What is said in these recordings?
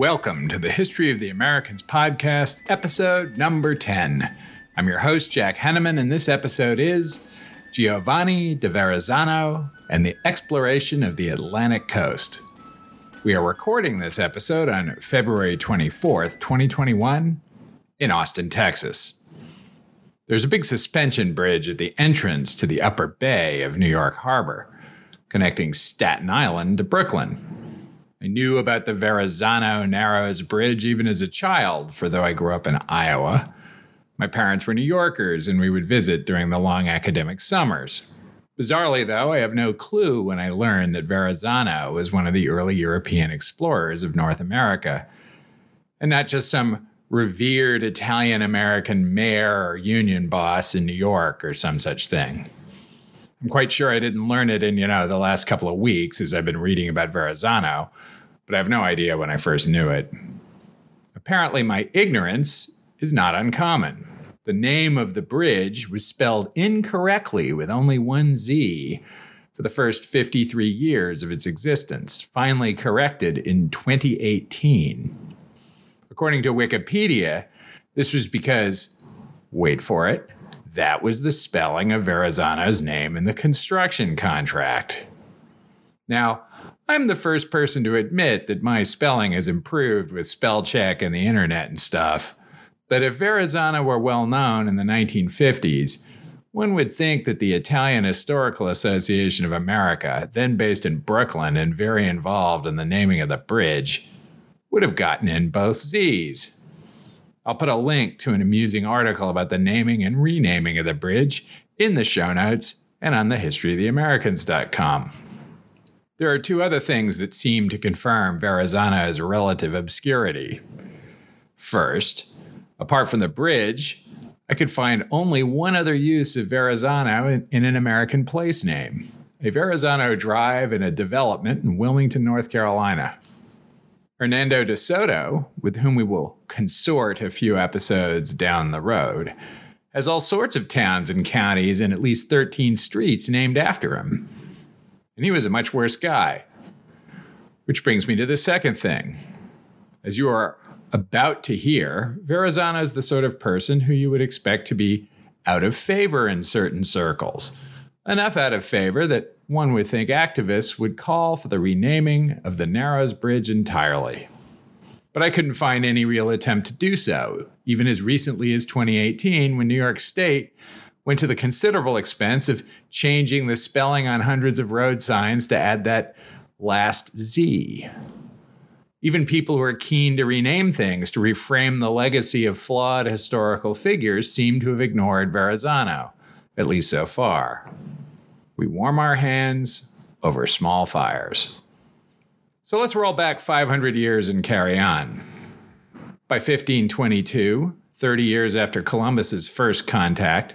Welcome to the History of the Americans podcast, episode number 10. I'm your host, Jack Henneman, and this episode is Giovanni da Verrazzano and the Exploration of the Atlantic Coast. We are recording this episode on February 24th, 2021, in Austin, Texas. There's a big suspension bridge at the entrance to the upper bay of New York Harbor, connecting Staten Island to Brooklyn. I knew about the Verrazzano Narrows Bridge even as a child, for though I grew up in Iowa, my parents were New Yorkers and we would visit during the long academic summers. Bizarrely, though, I have no clue when I learned that Verrazzano was one of the early European explorers of North America, and not just some revered Italian American mayor or union boss in New York or some such thing. I'm quite sure I didn't learn it in, you know, the last couple of weeks as I've been reading about Verrazzano, but I have no idea when I first knew it. Apparently, my ignorance is not uncommon. The name of the bridge was spelled incorrectly with only one Z for the first 53 years of its existence, finally corrected in 2018. According to Wikipedia, this was because, wait for it, that was the spelling of Verrazzano's name in the construction contract. Now, I'm the first person to admit that my spelling has improved with spell check and the internet and stuff. But if Verrazzano were well known in the 1950s, one would think that the Italian Historical Association of America, then based in Brooklyn and very involved in the naming of the bridge, would have gotten in both Z's. I'll put a link to an amusing article about the naming and renaming of the bridge in the show notes and on the historyoftheamericans.com. There are two other things that seem to confirm Verrazzano's relative obscurity. First, apart from the bridge, I could find only one other use of Verrazzano in, an American place name a Verrazzano Drive in a development in Wilmington, North Carolina. Hernando de Soto, with whom we will consort a few episodes down the road, has all sorts of towns and counties and at least 13 streets named after him. And he was a much worse guy. Which brings me to the second thing. As you are about to hear, Verrazzano is the sort of person who you would expect to be out of favor in certain circles. Enough out of favor that one would think activists would call for the renaming of the Narrows Bridge entirely. But I couldn't find any real attempt to do so, even as recently as 2018 when New York State went to the considerable expense of changing the spelling on hundreds of road signs to add that last Z. Even people who are keen to rename things to reframe the legacy of flawed historical figures seem to have ignored Verrazzano, at least so far. We warm our hands over small fires. So let's roll back 500 years and carry on. By 1522, 30 years after Columbus's first contact,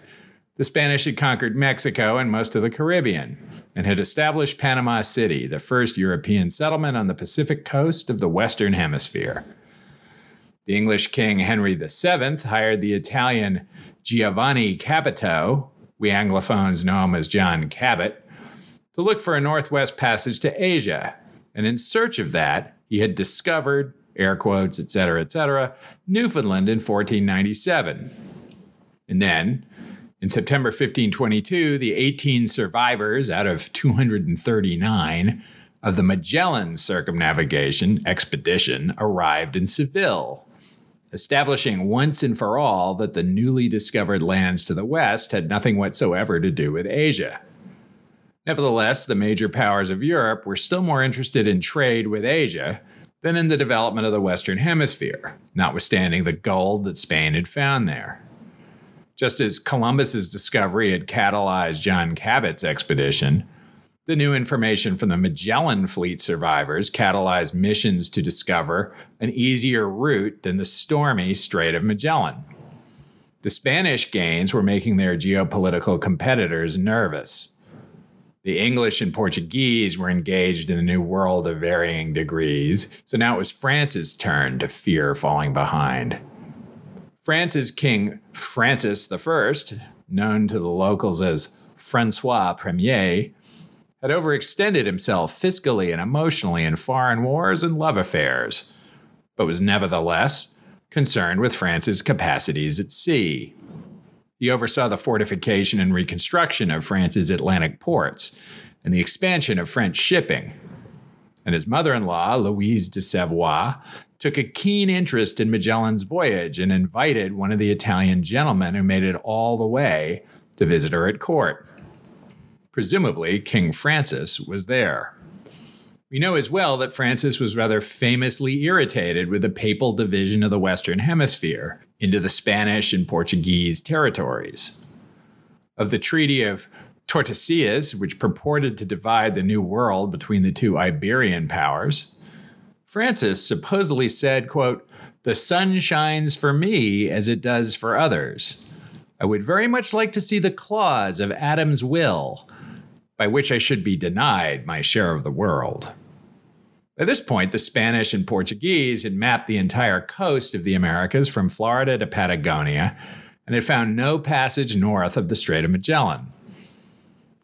the Spanish had conquered Mexico and most of the Caribbean and had established Panama City, the first European settlement on the Pacific coast of the Western Hemisphere. The English King Henry VII hired the Italian Giovanni Caboto we Anglophones know him as John Cabot, to look for a northwest passage to Asia. And in search of that, he had discovered, air quotes, etc., etc., Newfoundland in 1497. And then, in September 1522, the 18 survivors out of 239 of the Magellan circumnavigation expedition arrived in Seville establishing once and for all that the newly discovered lands to the west had nothing whatsoever to do with Asia. Nevertheless, the major powers of Europe were still more interested in trade with Asia than in the development of the Western Hemisphere, notwithstanding the gold that Spain had found there. Just as Columbus's discovery had catalyzed John Cabot's expedition, the new information from the Magellan fleet survivors catalyzed missions to discover an easier route than the stormy Strait of Magellan. The Spanish gains were making their geopolitical competitors nervous. The English and Portuguese were engaged in the new world of varying degrees, so now it was France's turn to fear falling behind. France's King Francis I, known to the locals as Francois Premier, had overextended himself fiscally and emotionally in foreign wars and love affairs. but was nevertheless concerned with France's capacities at sea. He oversaw the fortification and reconstruction of France's Atlantic ports and the expansion of French shipping. And his mother in law, Louise de Savoie, took a keen interest in Magellan's voyage and invited one of the Italian gentlemen who made it all the way to visit her at court. Presumably, King Francis was there. We know as well that Francis was rather famously irritated with the papal division of the Western Hemisphere into the Spanish and Portuguese territories. Of the Treaty of Tordesillas, which purported to divide the New World between the two Iberian powers, Francis supposedly said, quote, The sun shines for me as it does for others. I would very much like to see the clause of Adam's will, by which I should be denied my share of the world. At this point, the Spanish and Portuguese had mapped the entire coast of the Americas from Florida to Patagonia and had found no passage north of the Strait of Magellan.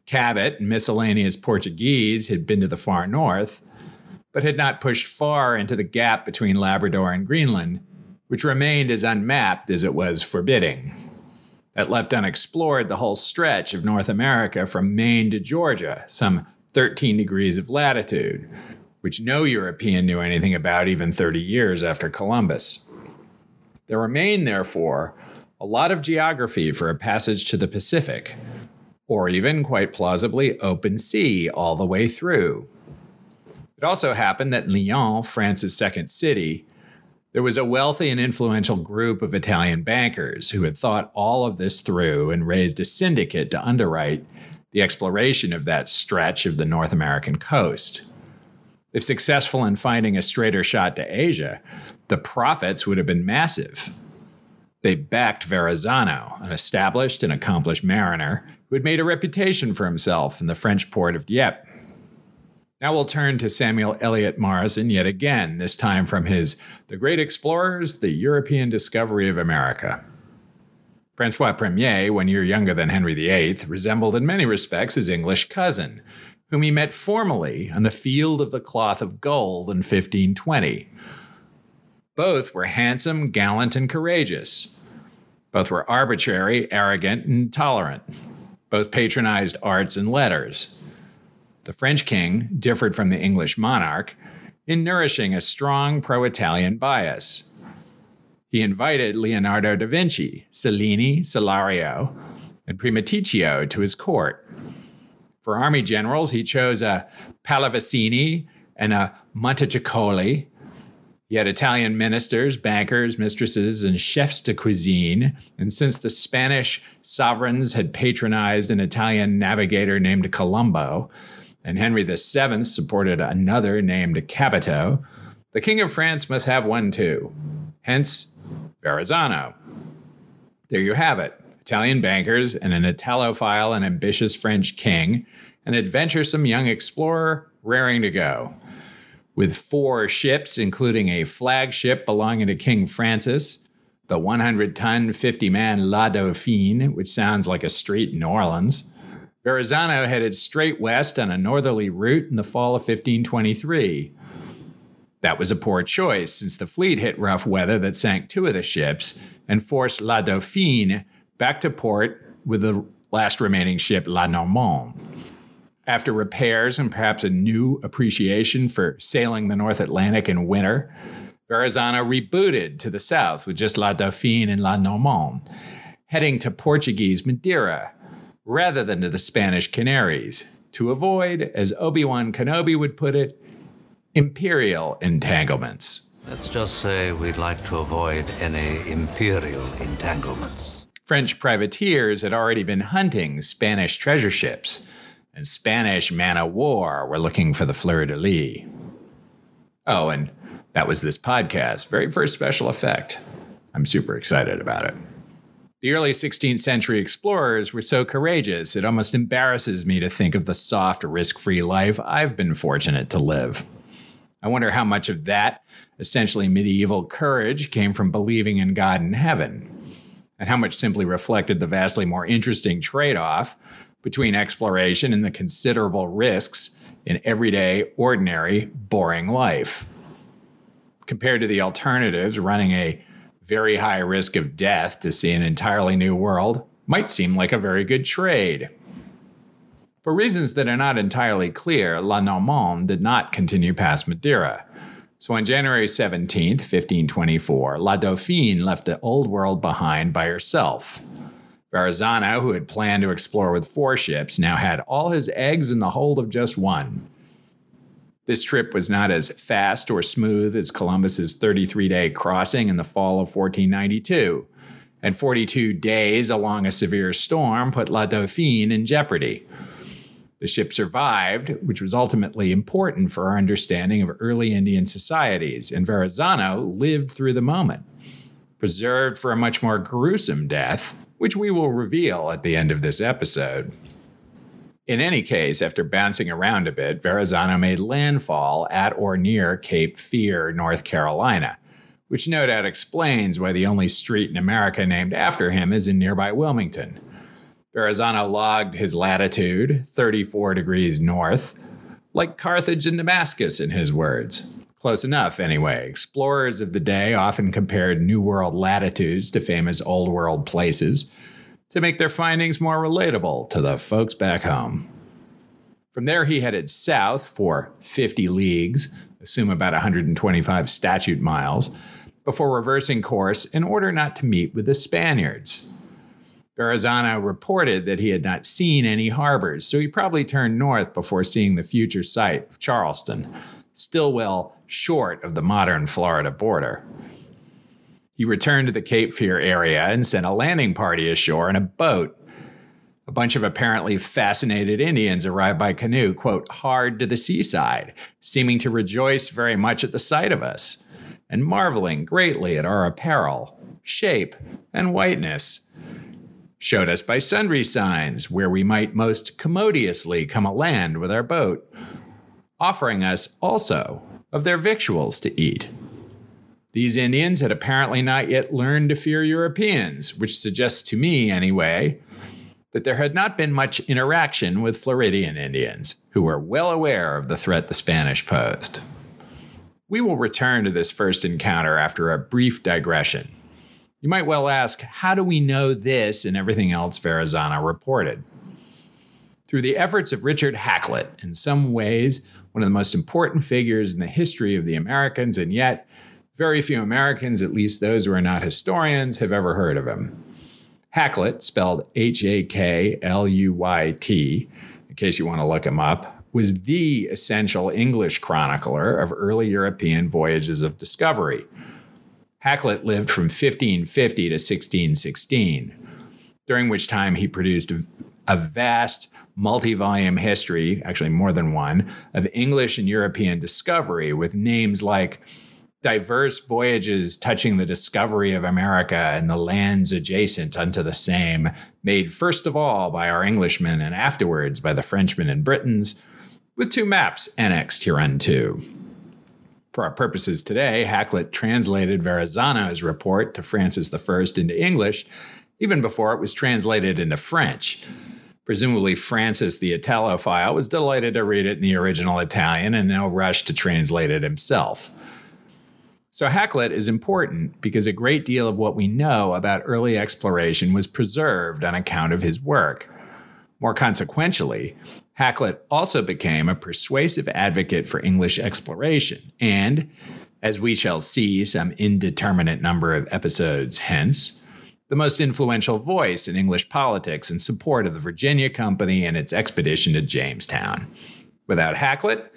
Cabot and miscellaneous Portuguese had been to the far north, but had not pushed far into the gap between Labrador and Greenland, which remained as unmapped as it was forbidding. That left unexplored the whole stretch of North America from Maine to Georgia, some 13 degrees of latitude, which no European knew anything about even 30 years after Columbus. There remained, therefore, a lot of geography for a passage to the Pacific, or even, quite plausibly, open sea all the way through. It also happened that Lyon, France's second city, there was a wealthy and influential group of Italian bankers who had thought all of this through and raised a syndicate to underwrite the exploration of that stretch of the North American coast. If successful in finding a straighter shot to Asia, the profits would have been massive. They backed Verrazzano, an established and accomplished mariner who had made a reputation for himself in the French port of Dieppe. Now we'll turn to Samuel Eliot Morison yet again, this time from his The Great Explorers, The European Discovery of America. Francois Premier, one year younger than Henry VIII, resembled in many respects his English cousin, whom he met formally on the field of the cloth of gold in 1520. Both were handsome, gallant, and courageous. Both were arbitrary, arrogant, and tolerant. Both patronized arts and letters. The French king differed from the English monarch in nourishing a strong pro Italian bias. He invited Leonardo da Vinci, Cellini, Solario, and Primaticcio to his court for army generals, he chose a Pallavicini and a Montecuccoli. He had Italian ministers, bankers, mistresses, and chefs de cuisine. And since the Spanish sovereigns had patronized an Italian navigator named Colombo, and Henry VII supported another named Caboto, the King of France must have one too. Hence, Verrazzano. There you have it. Italian bankers, and an Italophile and ambitious French king, an adventuresome young explorer raring to go. With four ships, including a flagship belonging to King Francis, the 100 ton, 50 man La Dauphine, which sounds like a street in New Orleans, Verrazzano headed straight west on a northerly route in the fall of 1523. That was a poor choice, since the fleet hit rough weather that sank two of the ships and forced La Dauphine back to port with the last remaining ship, La Normande. After repairs and perhaps a new appreciation for sailing the North Atlantic in winter, Verrazzano rebooted to the south with just La Dauphine and La Normande, heading to Portuguese Madeira rather than to the Spanish Canaries to avoid, as Obi Wan Kenobi would put it, imperial entanglements. Let's just say we'd like to avoid any imperial entanglements. French privateers had already been hunting Spanish treasure ships, and Spanish man of war were looking for the fleur de lis. Oh, and that was this podcast, very first special effect. I'm super excited about it. The early 16th century explorers were so courageous, it almost embarrasses me to think of the soft, risk free life I've been fortunate to live. I wonder how much of that essentially medieval courage came from believing in God and heaven and how much simply reflected the vastly more interesting trade off between exploration and the considerable risks in everyday, ordinary, boring life. Compared to the alternatives, running a very high risk of death to see an entirely new world might seem like a very good trade. For reasons that are not entirely clear, La Normande did not continue past Madeira. So on January 17, 1524, La Dauphine left the Old World behind by herself. Verrazzano, who had planned to explore with four ships, now had all his eggs in the hold of just one. This trip was not as fast or smooth as Columbus's 33 day crossing in the fall of 1492, and 42 days along a severe storm put La Dauphine in jeopardy. The ship survived, which was ultimately important for our understanding of early Indian societies, and Verrazzano lived through the moment, preserved for a much more gruesome death, which we will reveal at the end of this episode. In any case, after bouncing around a bit, Verrazzano made landfall at or near Cape Fear, North Carolina, which no doubt explains why the only street in America named after him is in nearby Wilmington. Verrazzano logged his latitude, 34 degrees north, like Carthage and Damascus, in his words. Close enough, anyway. Explorers of the day often compared New World latitudes to famous Old World places to make their findings more relatable to the folks back home. From there, he headed south for 50 leagues, assume about 125 statute miles, before reversing course in order not to meet with the Spaniards. Verrazzano reported that he had not seen any harbors, so he probably turned north before seeing the future site of Charleston, still well short of the modern Florida border. He returned to the Cape Fear area and sent a landing party ashore in a boat. A bunch of apparently fascinated Indians arrived by canoe, quote, hard to the seaside, seeming to rejoice very much at the sight of us, and marveling greatly at our apparel, shape, and whiteness showed us by sundry signs where we might most commodiously come a land with our boat, offering us also of their victuals to eat. These Indians had apparently not yet learned to fear Europeans, which suggests to me, anyway, that there had not been much interaction with Floridian Indians, who were well aware of the threat the Spanish posed. We will return to this first encounter after a brief digression. You might well ask, how do we know this and everything else Verrazzano reported? Through the efforts of Richard Hakluyt, in some ways, one of the most important figures in the history of the Americans, and yet very few Americans, at least those who are not historians, have ever heard of him. Hakluyt, spelled H A K L U Y T, in case you want to look him up, was the essential English chronicler of early European voyages of discovery Hakluyt lived from 1550 to 1616, during which time he produced a vast multi volume history, actually more than one, of English and European discovery with names like diverse voyages touching the discovery of America and the lands adjacent unto the same, made first of all by our Englishmen and afterwards by the Frenchmen and Britons, with two maps annexed hereunto. For our purposes today, Hakluyt translated Verrazzano's report to Francis I into English, even before it was translated into French. Presumably, Francis the Italophile was delighted to read it in the original Italian and no rush to translate it himself. So, Hakluyt is important because a great deal of what we know about early exploration was preserved on account of his work. More consequentially, Hakluyt also became a persuasive advocate for English exploration, and, as we shall see some indeterminate number of episodes hence, the most influential voice in English politics in support of the Virginia Company and its expedition to Jamestown. Without Hakluyt,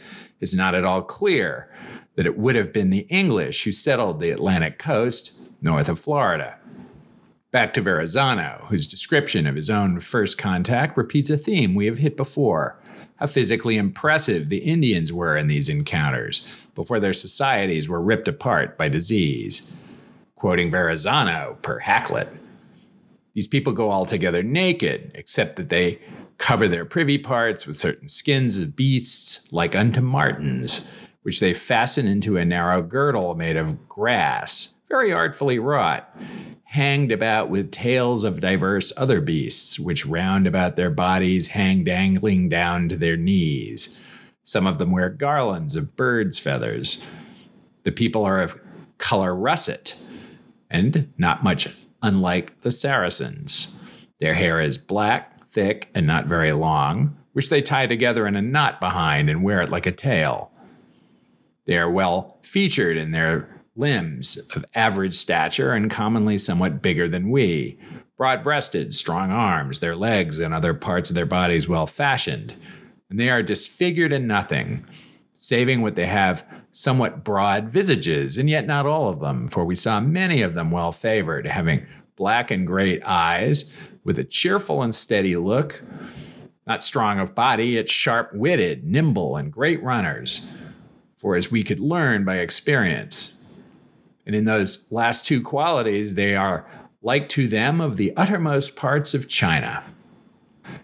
it's not at all clear that it would have been the English who settled the Atlantic coast north of Florida. Back to Verrazzano, whose description of his own first contact repeats a theme we have hit before how physically impressive the Indians were in these encounters before their societies were ripped apart by disease. Quoting Verrazzano per Hakluyt, these people go altogether naked, except that they cover their privy parts with certain skins of beasts, like unto martens, which they fasten into a narrow girdle made of grass, very artfully wrought, hanged about with tails of diverse other beasts, which round about their bodies hang dangling down to their knees. Some of them wear garlands of birds' feathers. The people are of color russet and not much unlike the Saracens. Their hair is black, thick, and not very long, which they tie together in a knot behind and wear it like a tail. They are well featured in their limbs of average stature and commonly somewhat bigger than we, broad breasted, strong arms, their legs and other parts of their bodies well fashioned, and they are disfigured in nothing, saving what they have somewhat broad visages, and yet not all of them, for we saw many of them well favored, having black and great eyes, with a cheerful and steady look, not strong of body, yet sharp witted, nimble, and great runners. For as we could learn by experience, and in those last two qualities, they are like to them of the uttermost parts of China.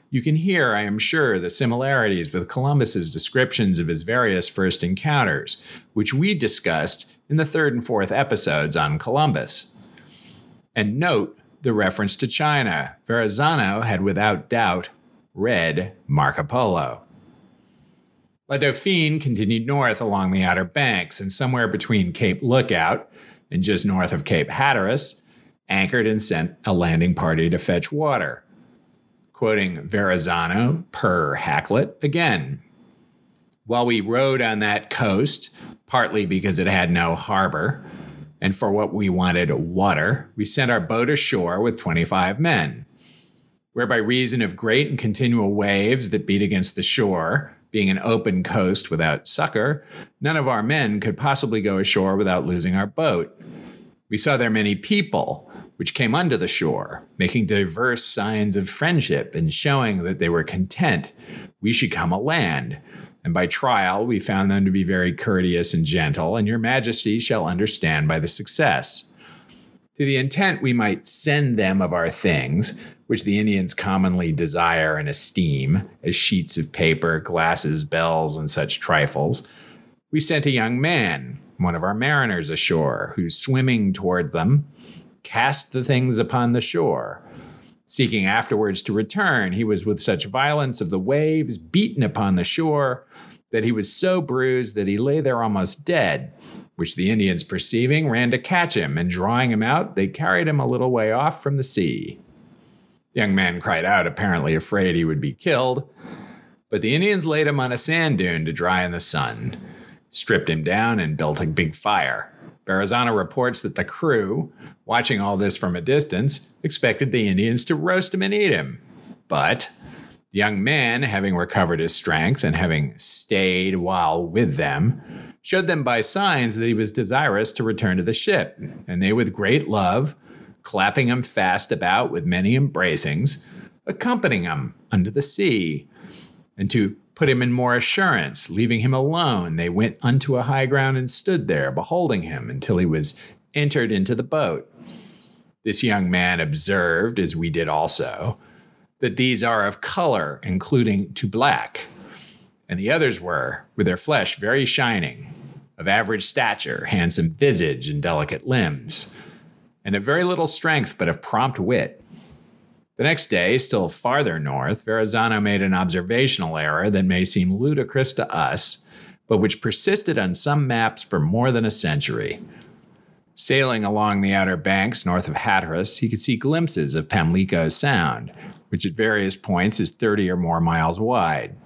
You can hear, I am sure, the similarities with Columbus's descriptions of his various first encounters, which we discussed in the third and fourth episodes on Columbus. And note the reference to China. Verrazzano had without doubt read Marco Polo. La Dauphine continued north along the Outer Banks, and somewhere between Cape Lookout and just north of Cape Hatteras, anchored and sent a landing party to fetch water. Quoting Verrazzano per Hakluyt again. While we rode on that coast, partly because it had no harbor, and for what we wanted water, we sent our boat ashore with 25 men, where by reason of great and continual waves that beat against the shore, being an open coast without succor, none of our men could possibly go ashore without losing our boat. We saw there many people, which came unto the shore, making diverse signs of friendship and showing that they were content we should come a land. And by trial we found them to be very courteous and gentle, and your majesty shall understand by the success. To the intent we might send them of our things, which the Indians commonly desire and esteem, as sheets of paper, glasses, bells, and such trifles, we sent a young man, one of our mariners, ashore, who, swimming toward them, cast the things upon the shore. Seeking afterwards to return, he was with such violence of the waves beaten upon the shore that he was so bruised that he lay there almost dead, which the Indians perceiving ran to catch him, and drawing him out, they carried him a little way off from the sea. Young man cried out, apparently afraid he would be killed, but the Indians laid him on a sand dune to dry in the sun, stripped him down, and built a big fire. Verrazzano reports that the crew, watching all this from a distance, expected the Indians to roast him and eat him. But the young man, having recovered his strength and having stayed while with them, showed them by signs that he was desirous to return to the ship, and they, with great love, clapping him fast about with many embracings, accompanying him unto the sea, and to put him in more assurance, leaving him alone, they went unto a high ground and stood there, beholding him until he was entered into the boat. This young man observed, as we did also, that these are of color, including to black, and the others were, with their flesh very shining, of average stature, handsome visage, and delicate limbs, and of very little strength, but of prompt wit. The next day, still farther north, Verrazzano made an observational error that may seem ludicrous to us, but which persisted on some maps for more than a century. Sailing along the outer banks north of Hatteras, he could see glimpses of Pamlico Sound, which at various points is 30 or more miles wide.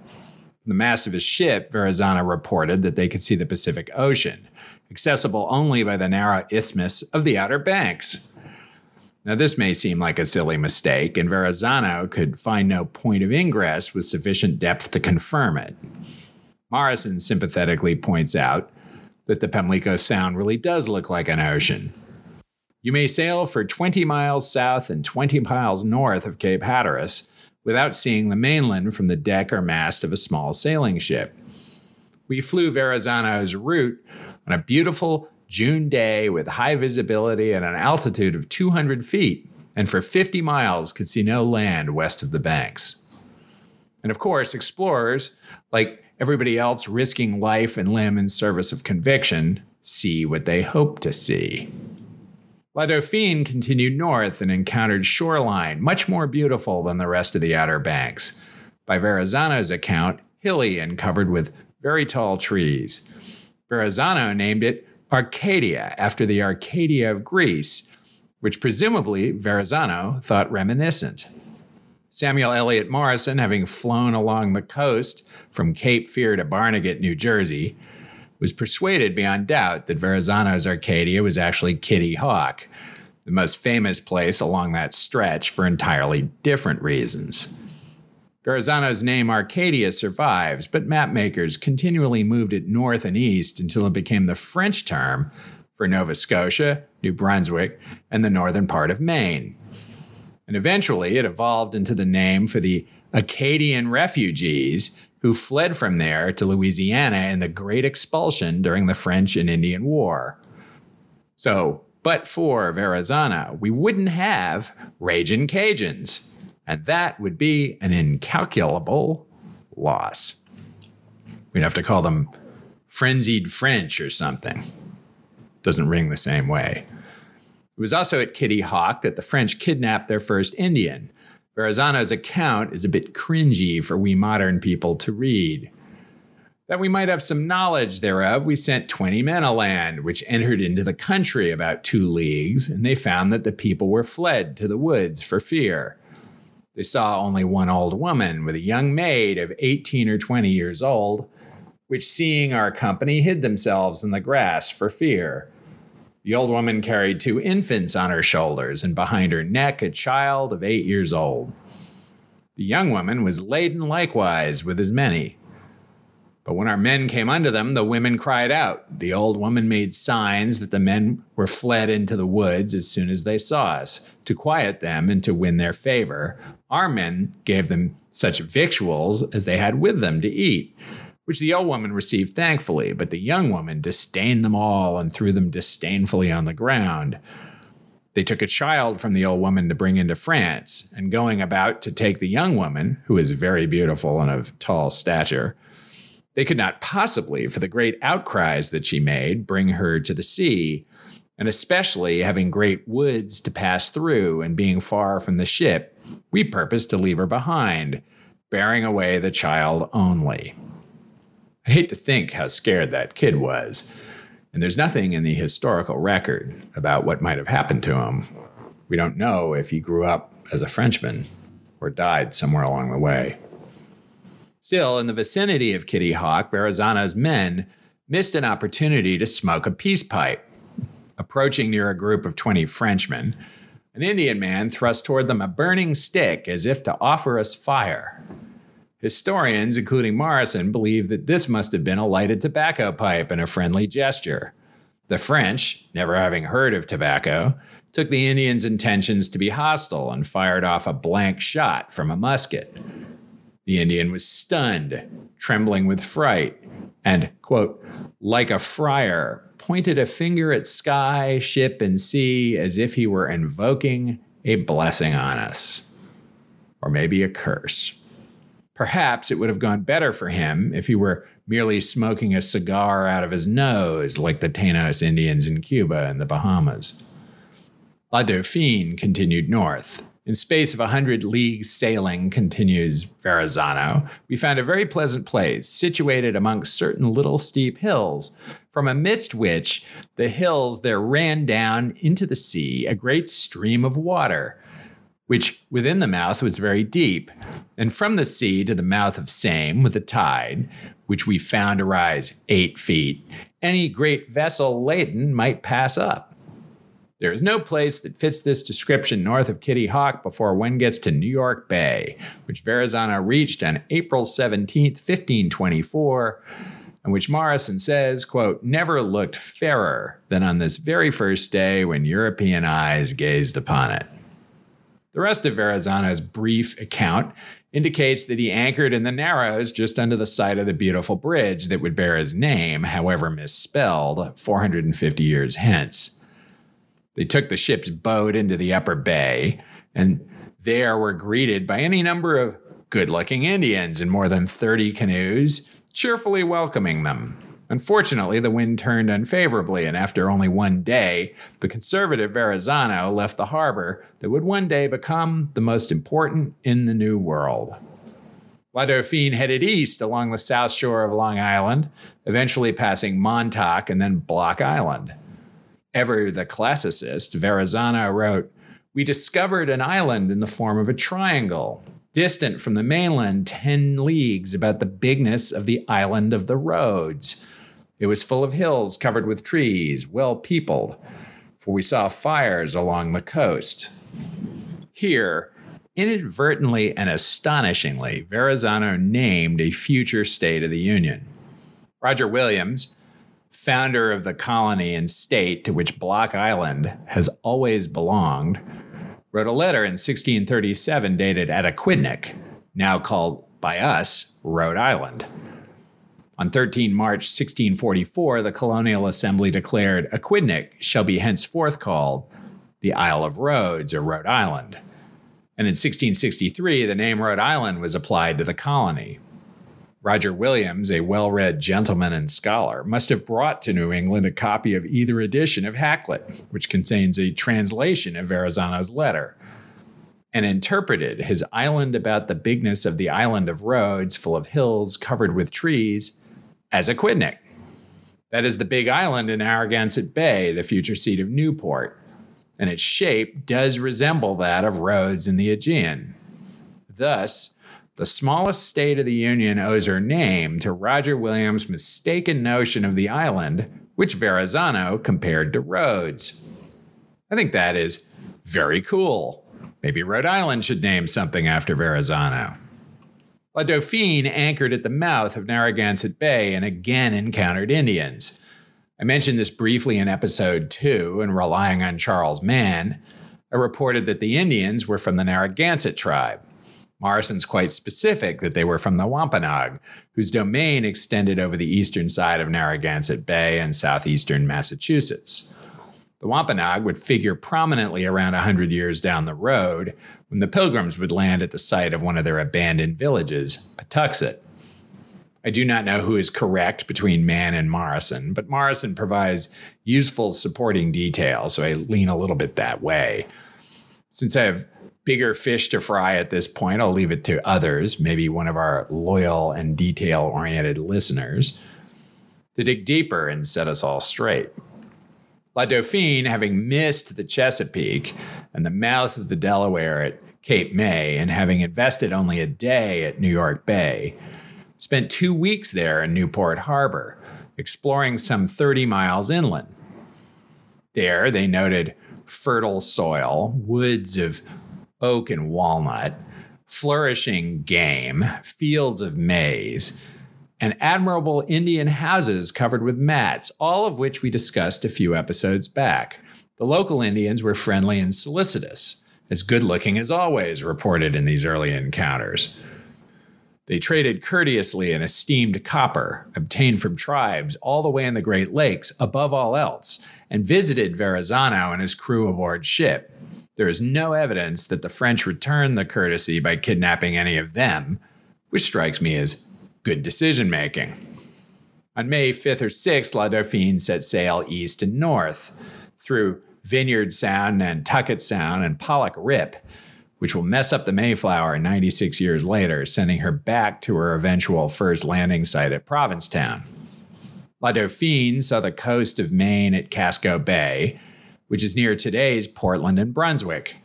From the mast of his ship, Verrazzano reported that they could see the Pacific Ocean, accessible only by the narrow isthmus of the Outer Banks. Now, this may seem like a silly mistake, and Verrazzano could find no point of ingress with sufficient depth to confirm it. Morison sympathetically points out that the Pamlico Sound really does look like an ocean. You may sail for 20 miles south and 20 miles north of Cape Hatteras without seeing the mainland from the deck or mast of a small sailing ship. We flew Verrazzano's route on a beautiful June day with high visibility at an altitude of 200 feet, and for 50 miles could see no land west of the banks. And of course, explorers, like everybody else risking life and limb in service of conviction, see what they hope to see. La Dauphine continued north and encountered shoreline much more beautiful than the rest of the Outer Banks. By Verrazzano's account, hilly and covered with very tall trees. Verrazzano named it Arcadia after the Arcadia of Greece, which presumably Verrazzano thought reminiscent. Samuel Eliot Morison, having flown along the coast from Cape Fear to Barnegat, New Jersey, was persuaded beyond doubt that Verrazzano's Arcadia was actually Kitty Hawk, the most famous place along that stretch for entirely different reasons. Verrazzano's name Arcadia survives, but mapmakers continually moved it north and east until it became the French term for Nova Scotia, New Brunswick, and the northern part of Maine. And eventually it evolved into the name for the Acadian refugees who fled from there to Louisiana in the Great Expulsion during the French and Indian War. So, but for Verrazzano, we wouldn't have Ragin' Cajuns, and that would be an incalculable loss. We'd have to call them frenzied French or something. Doesn't ring the same way. It was also at Kitty Hawk that the French kidnapped their first Indian. Verrazzano's account is a bit cringy for we modern people to read. That we might have some knowledge thereof, we sent 20 men a land, which entered into the country about two leagues, and they found that the people were fled to the woods for fear. They saw only one old woman with a young maid of 18 or 20 years old, which seeing our company hid themselves in the grass for fear. The old woman carried two infants on her shoulders, and behind her neck a child of eight years old. The young woman was laden likewise with as many. But when our men came unto them, the women cried out. The old woman made signs that the men were fled into the woods as soon as they saw us. To quiet them and to win their favor, our men gave them such victuals as they had with them to eat, which the old woman received thankfully, but the young woman disdained them all and threw them disdainfully on the ground. They took a child from the old woman to bring into France, and going about to take the young woman, who was very beautiful and of tall stature, they could not possibly, for the great outcries that she made, bring her to the sea, and especially having great woods to pass through and being far from the ship, we purposed to leave her behind, bearing away the child only. I hate to think how scared that kid was, and there's nothing in the historical record about what might have happened to him. We don't know if he grew up as a Frenchman or died somewhere along the way. Still, in the vicinity of Kitty Hawk, Verrazzano's men missed an opportunity to smoke a peace pipe. Approaching near a group of 20 Frenchmen, an Indian man thrust toward them a burning stick as if to offer us fire. Historians, including Morison, believe that this must have been a lighted tobacco pipe and a friendly gesture. The French, never having heard of tobacco, took the Indians' intentions to be hostile and fired off a blank shot from a musket. The Indian was stunned, trembling with fright, and, quote, like a friar, pointed a finger at sky, ship, and sea as if he were invoking a blessing on us. Or maybe a curse. Perhaps it would have gone better for him if he were merely smoking a cigar out of his nose, like the Tainos Indians in Cuba and the Bahamas. La Dauphine continued north, in space of a hundred leagues sailing, continues Verrazzano, we found a very pleasant place situated amongst certain little steep hills, from amidst which the hills there ran down into the sea a great stream of water, which within the mouth was very deep, and from the sea to the mouth of same with the tide, which we found to rise eight feet, any great vessel laden might pass up. There is no place that fits this description north of Kitty Hawk before one gets to New York Bay, which Verrazzano reached on April 17, 1524, and which Morison says, quote, never looked fairer than on this very first day when European eyes gazed upon it. The rest of Verrazzano's brief account indicates that he anchored in the Narrows just under the site of the beautiful bridge that would bear his name, however misspelled, 450 years hence. They took the ship's boat into the upper bay, and there were greeted by any number of good looking Indians in more than 30 canoes, cheerfully welcoming them. Unfortunately, the wind turned unfavorably, and after only one day, the conservative Verrazzano left the harbor that would one day become the most important in the New World. La Dauphine headed east along the south shore of Long Island, eventually passing Montauk and then Block Island. Ever the classicist, Verrazzano wrote, We discovered an island in the form of a triangle, distant from the mainland 10 leagues, about the bigness of the island of the Rhodes. It was full of hills covered with trees, well peopled, for we saw fires along the coast. Here, inadvertently and astonishingly, Verrazzano named a future state of the Union. Roger Williams, founder of the colony and state to which Block Island has always belonged, wrote a letter in 1637 dated at Aquidneck, now called by us Rhode Island. On 13 March 1644, the Colonial Assembly declared Aquidneck shall be henceforth called the Isle of Rhodes or Rhode Island. And in 1663, the name Rhode Island was applied to the colony. Roger Williams, a well read gentleman and scholar, must have brought to New England a copy of either edition of Hakluyt, which contains a translation of Verrazzano's letter, and interpreted his island about the bigness of the island of Rhodes, full of hills covered with trees, as a Aquidneck. That is the big island in Narragansett Bay, the future seat of Newport, and its shape does resemble that of Rhodes in the Aegean. Thus, the smallest state of the Union owes her name to Roger Williams' mistaken notion of the island, which Verrazzano compared to Rhodes. I think that is very cool. Maybe Rhode Island should name something after Verrazzano. La Dauphine anchored at the mouth of Narragansett Bay and again encountered Indians. I mentioned this briefly in episode two, and relying on Charles Mann, I reported that the Indians were from the Narragansett tribe. Morison's quite specific that they were from the Wampanoag, whose domain extended over the eastern side of Narragansett Bay and southeastern Massachusetts. The Wampanoag would figure prominently around 100 years down the road when the Pilgrims would land at the site of one of their abandoned villages, Patuxet. I do not know who is correct between Mann and Morison, but Morison provides useful supporting detail, so I lean a little bit that way. Since I have bigger fish to fry at this point, I'll leave it to others, maybe one of our loyal and detail oriented listeners, to dig deeper and set us all straight. La Dauphine, having missed the Chesapeake and the mouth of the Delaware at Cape May, and having invested only a day at New York Bay, spent two weeks there in Newport Harbor, exploring some 30 miles inland. There, they noted fertile soil, woods of oak and walnut, flourishing game, fields of maize, and admirable Indian houses covered with mats, all of which we discussed a few episodes back. The local Indians were friendly and solicitous, as good looking as always, reported in these early encounters. They traded courteously and esteemed copper, obtained from tribes all the way in the Great Lakes, above all else, and visited Verrazzano and his crew aboard ship. There is no evidence that the French returned the courtesy by kidnapping any of them, which strikes me as good decision making. On May 5th or 6th, La Dauphine set sail east and north through Vineyard Sound, Nantucket Sound, and Pollock Rip, which will mess up the Mayflower 96 years later, sending her back to her eventual first landing site at Provincetown. La Dauphine saw the coast of Maine at Casco Bay, which is near today's Portland and Brunswick.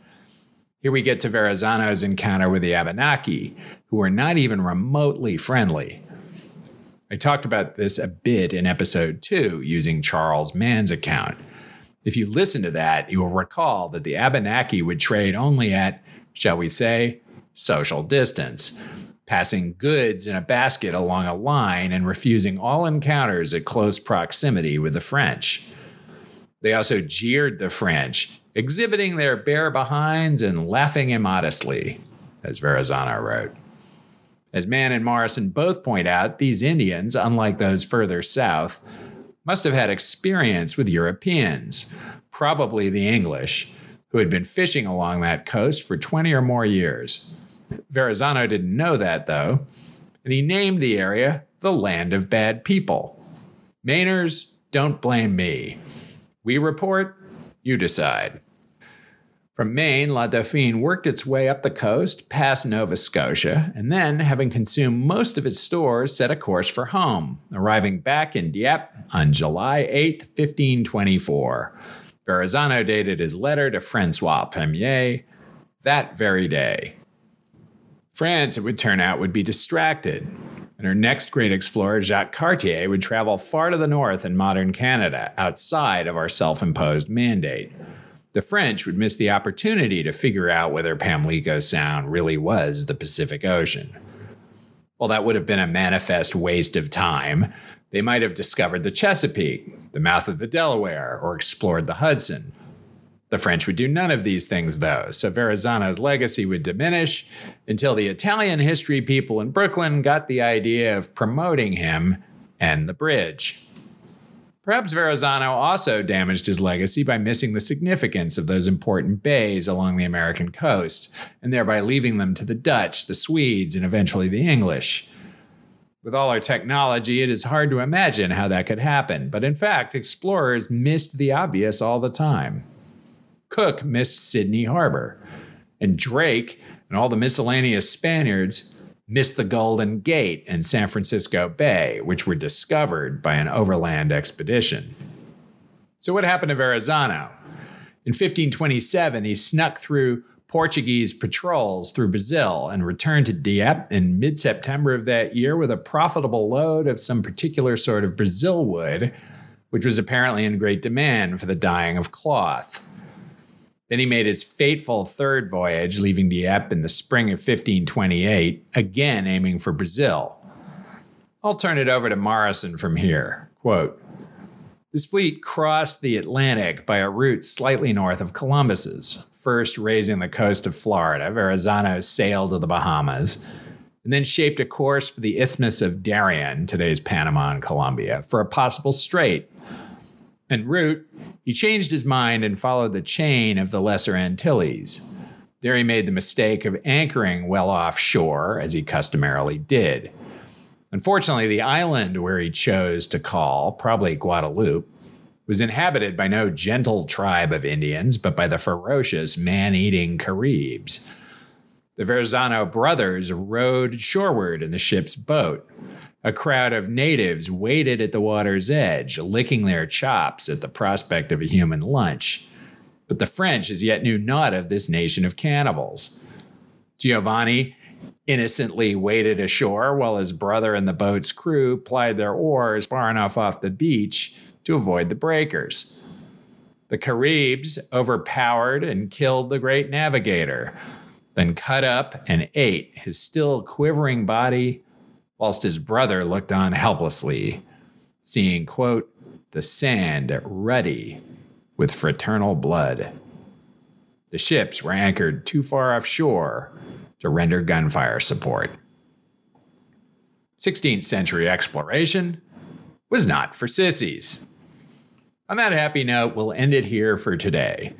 Here we get to Verrazzano's encounter with the Abenaki, who are not even remotely friendly. I talked about this a bit in episode two using Charles Mann's account. If you listen to that, you will recall that the Abenaki would trade only at, shall we say, social distance, passing goods in a basket along a line and refusing all encounters at close proximity with the French. They also jeered the French exhibiting their bare behinds and laughing immodestly, as Verrazzano wrote. As Mann and Morison both point out, these Indians, unlike those further south, must have had experience with Europeans, probably the English, who had been fishing along that coast for 20 or more years. Verrazzano didn't know that, though, and he named the area the Land of Bad People. Mainers, don't blame me. We report, you decide. From Maine, La Dauphine worked its way up the coast past Nova Scotia, and then, having consumed most of its stores, set a course for home, arriving back in Dieppe on July 8, 1524. Verrazzano dated his letter to Francois Premier that very day. France, it would turn out, would be distracted, and her next great explorer, Jacques Cartier, would travel far to the north in modern Canada, outside of our self imposed mandate the French would miss the opportunity to figure out whether Pamlico Sound really was the Pacific Ocean. While that would have been a manifest waste of time, they might have discovered the Chesapeake, the mouth of the Delaware, or explored the Hudson. The French would do none of these things, though, so Verrazzano's legacy would diminish until the Italian history people in Brooklyn got the idea of promoting him and the bridge. Perhaps Verrazzano also damaged his legacy by missing the significance of those important bays along the American coast, and thereby leaving them to the Dutch, the Swedes, and eventually the English. With all our technology, it is hard to imagine how that could happen, but in fact, explorers missed the obvious all the time. Cook missed Sydney Harbor, and Drake and all the miscellaneous Spaniards missed the Golden Gate and San Francisco Bay, which were discovered by an overland expedition. So, what happened to Verrazzano? In 1527, he snuck through Portuguese patrols through Brazil and returned to Dieppe in mid September of that year with a profitable load of some particular sort of Brazil wood, which was apparently in great demand for the dyeing of cloth. Then he made his fateful third voyage, leaving Dieppe in the spring of 1528, again aiming for Brazil. I'll turn it over to Morison from here. Quote, this fleet crossed the Atlantic by a route slightly north of Columbus's, first raising the coast of Florida. Verrazzano sailed to the Bahamas, and then shaped a course for the Isthmus of Darien, today's Panama and Colombia, for a possible strait. En route, he changed his mind and followed the chain of the Lesser Antilles. There he made the mistake of anchoring well offshore, as he customarily did. Unfortunately, the island where he chose to call, probably Guadeloupe, was inhabited by no gentle tribe of Indians, but by the ferocious man eating Caribs. The Verrazzano brothers rowed shoreward in the ship's boat. A crowd of natives waited at the water's edge, licking their chops at the prospect of a human lunch. But the French as yet knew not of this nation of cannibals. Giovanni innocently waded ashore while his brother and the boat's crew plied their oars far enough off the beach to avoid the breakers. The Caribs overpowered and killed the great navigator, then cut up and ate his still quivering body whilst his brother looked on helplessly, seeing, quote, the sand ruddy with fraternal blood. The ships were anchored too far offshore to render gunfire support. 16th century exploration was not for sissies. On that happy note, we'll end it here for today.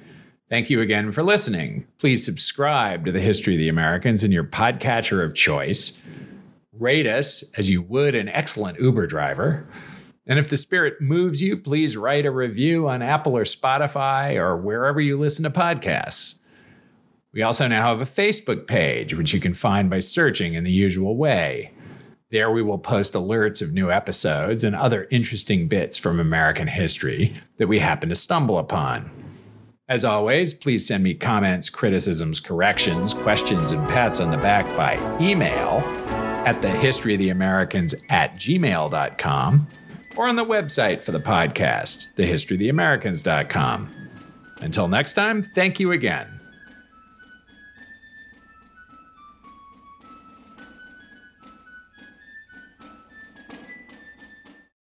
Thank you again for listening. Please subscribe to the History of the Americans in your podcatcher of choice rate us as you would an excellent Uber driver. And if the spirit moves you, please write a review on Apple or Spotify or wherever you listen to podcasts. We also now have a Facebook page, which you can find by searching in the usual way. There we will post alerts of new episodes and other interesting bits from American history that we happen to stumble upon. As always, please send me comments, criticisms, corrections, questions, and pats on the back by email at the history of the Americans at gmail.com or on the website for the podcast, thehistoryoftheamericans.com. Until next time, thank you again.